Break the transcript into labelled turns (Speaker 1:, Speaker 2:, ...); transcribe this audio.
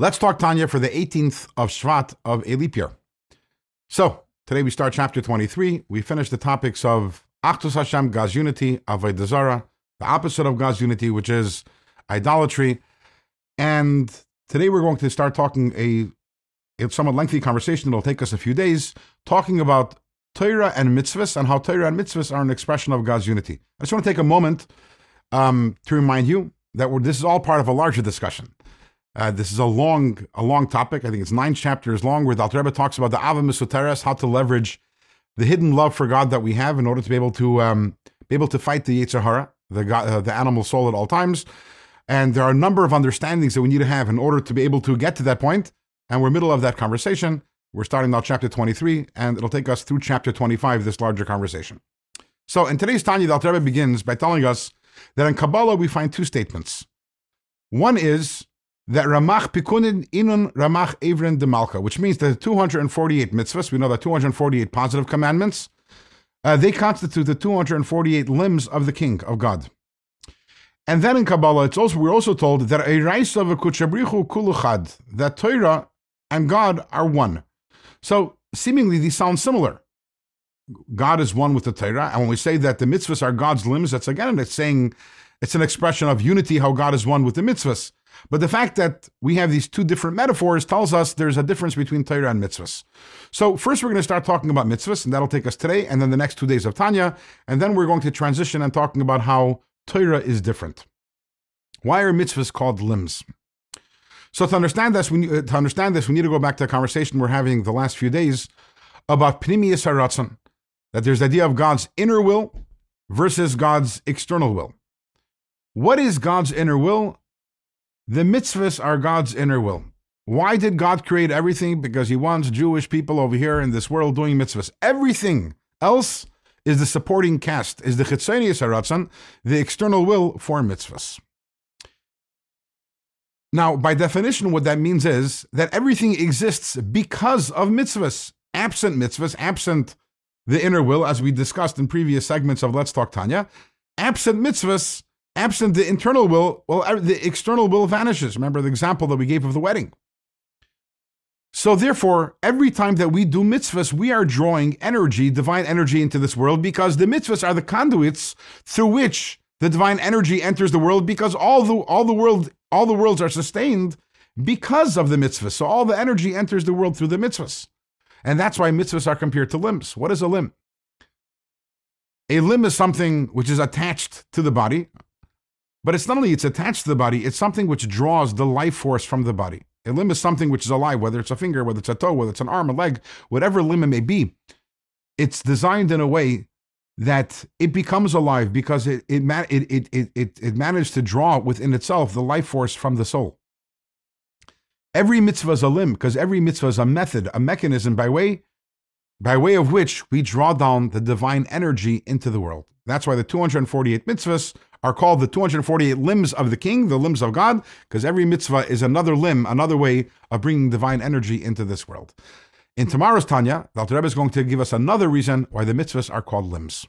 Speaker 1: Let's talk Tanya for the 18th of Shvat of a leap year. So, today we start chapter 23. We finish the topics of Achdus Hashem, God's unity, Avodah Zarah, the opposite of God's unity, which is idolatry. And today we're going to start talking a, a somewhat lengthy conversation. It'll take us a few days, talking about Torah and mitzvahs and how Torah and mitzvahs are an expression of God's unity. I just want to take a moment um, to remind you that this is all part of a larger discussion. Uh, this is a long, a long topic. I think it's nine chapters long, where the Alter Rebbe talks about the Ava Misuteres, how to leverage the hidden love for God that we have in order to be able to um, be able to fight the Yetzer Hara, the God, uh, the animal soul at all times. And there are a number of understandings that we need to have in order to be able to get to that point. And we're middle of that conversation. We're starting now chapter 23, and it'll take us through chapter 25, this larger conversation. So in today's Tanya, the Alter Rebbe begins by telling us that in Kabbalah we find two statements. One is that Ramach Pikudin Inun Ramach Evren de Malka, which means that the 248 mitzvahs, we know that 248 positive commandments, uh, they constitute the 248 limbs of the king, of God. And then in Kabbalah, it's also we're also told that a Oraisa v'kuchabrichu kuluchad, that Torah and God are one. So seemingly these sound similar. God is one with the Torah, and when we say that the mitzvahs are God's limbs, that's again it's saying it's an expression of unity, how God is one with the mitzvahs. But the fact that we have these two different metaphors tells us there's a difference between Torah and mitzvahs. So first we're going to start talking about mitzvahs, and that'll take us today, and then the next two days of Tanya, and then we're going to transition and talking about how Torah is different. Why are mitzvahs called limbs? So to understand this, we need, to understand this, we need to go back to a conversation we're having the last few days about pnimius haratzon, that there's the idea of God's inner will versus God's external will. What is God's inner will? The mitzvahs are God's inner will. Why did God create everything? Because He wants Jewish people over here in this world doing mitzvahs. Everything else is the supporting cast, is the chitzonius haratzon, the external will for mitzvahs. Now, by definition, what that means is that everything exists because of mitzvahs. Absent mitzvahs, absent the inner will, as we discussed in previous segments of Let's Talk Tanya, absent mitzvahs, Absent the internal will, well, er, the external will vanishes. Remember the example that we gave of the wedding. So, therefore, every time that we do mitzvahs, we are drawing energy, divine energy, into this world because the mitzvahs are the conduits through which the divine energy enters the world. Because all the all the world all the worlds are sustained because of the mitzvahs. So all the energy enters the world through the mitzvahs, and that's why mitzvahs are compared to limbs. What is a limb? A limb is something which is attached to the body. But it's not only it's attached to the body, it's something which draws the life force from the body. A limb is something which is alive, whether it's a finger, whether it's a toe, whether it's an arm, a leg, whatever limb it may be. It's designed in a way that it becomes alive because it it it it it, it, managed to draw within itself the life force from the soul. Every mitzvah is a limb because every mitzvah is a method, a mechanism by way by way of which we draw down the divine energy into the world. That's why the 248 mitzvahs are called the 248 limbs of the king, the limbs of God, because every mitzvah is another limb, another way of bringing divine energy into this world. In tomorrow's Tanya, the Alter Rebbe is going to give us another reason why the mitzvahs are called limbs.